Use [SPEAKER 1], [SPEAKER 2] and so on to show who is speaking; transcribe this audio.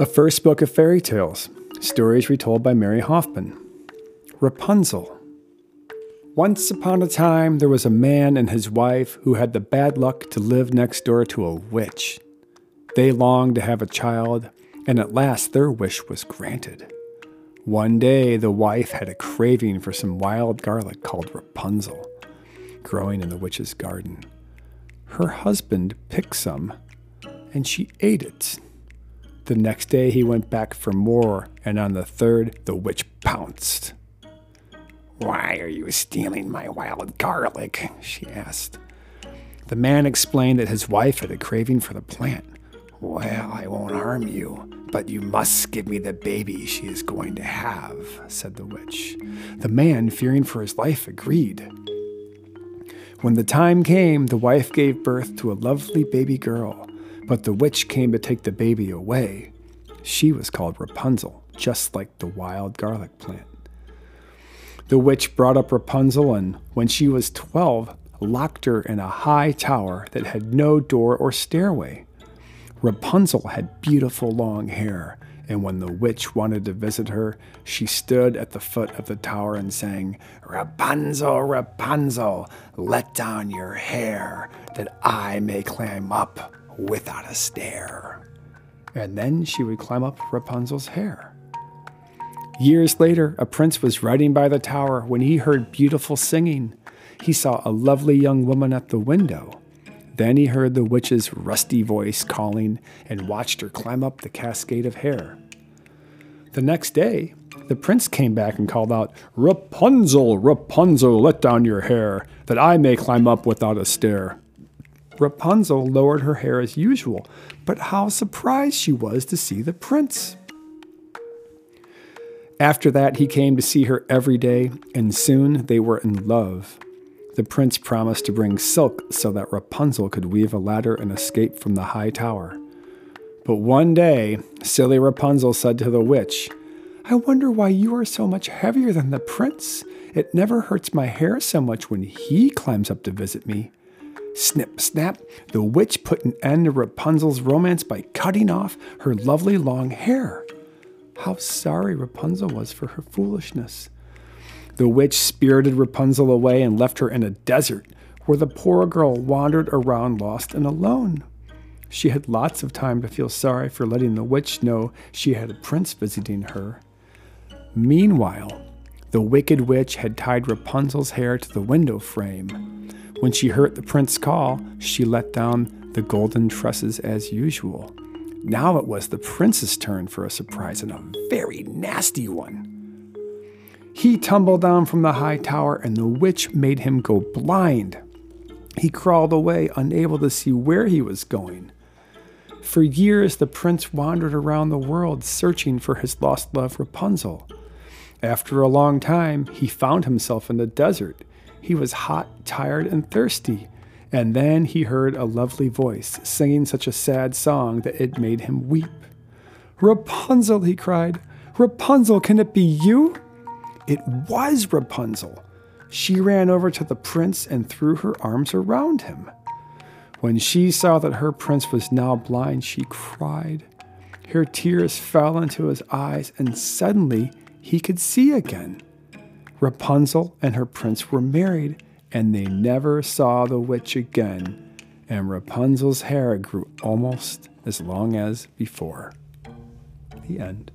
[SPEAKER 1] A first book of fairy tales, stories retold by Mary Hoffman. Rapunzel. Once upon a time, there was a man and his wife who had the bad luck to live next door to a witch. They longed to have a child, and at last their wish was granted. One day, the wife had a craving for some wild garlic called Rapunzel, growing in the witch's garden. Her husband picked some, and she ate it. The next day, he went back for more, and on the third, the witch pounced. Why are you stealing my wild garlic? she asked. The man explained that his wife had a craving for the plant. Well, I won't harm you, but you must give me the baby she is going to have, said the witch. The man, fearing for his life, agreed. When the time came, the wife gave birth to a lovely baby girl, but the witch came to take the baby away. She was called Rapunzel, just like the wild garlic plant. The witch brought up Rapunzel and, when she was 12, locked her in a high tower that had no door or stairway. Rapunzel had beautiful long hair, and when the witch wanted to visit her, she stood at the foot of the tower and sang, Rapunzel, Rapunzel, let down your hair, that I may climb up without a stair. And then she would climb up Rapunzel's hair. Years later, a prince was riding by the tower when he heard beautiful singing. He saw a lovely young woman at the window. Then he heard the witch's rusty voice calling and watched her climb up the cascade of hair. The next day, the prince came back and called out, Rapunzel, Rapunzel, let down your hair, that I may climb up without a stair. Rapunzel lowered her hair as usual, but how surprised she was to see the prince. After that, he came to see her every day, and soon they were in love. The prince promised to bring silk so that Rapunzel could weave a ladder and escape from the high tower. But one day, silly Rapunzel said to the witch, I wonder why you are so much heavier than the prince. It never hurts my hair so much when he climbs up to visit me. Snip, snap, the witch put an end to Rapunzel's romance by cutting off her lovely long hair. How sorry Rapunzel was for her foolishness. The witch spirited Rapunzel away and left her in a desert where the poor girl wandered around lost and alone. She had lots of time to feel sorry for letting the witch know she had a prince visiting her. Meanwhile, the wicked witch had tied Rapunzel's hair to the window frame. When she heard the prince call, she let down the golden tresses as usual. Now it was the prince's turn for a surprise and a very nasty one. He tumbled down from the high tower, and the witch made him go blind. He crawled away, unable to see where he was going. For years, the prince wandered around the world searching for his lost love, Rapunzel. After a long time, he found himself in the desert. He was hot, tired, and thirsty. And then he heard a lovely voice singing such a sad song that it made him weep. Rapunzel, he cried. Rapunzel, can it be you? It was Rapunzel. She ran over to the prince and threw her arms around him. When she saw that her prince was now blind, she cried. Her tears fell into his eyes, and suddenly he could see again. Rapunzel and her prince were married, and they never saw the witch again, and Rapunzel's hair grew almost as long as before. The end.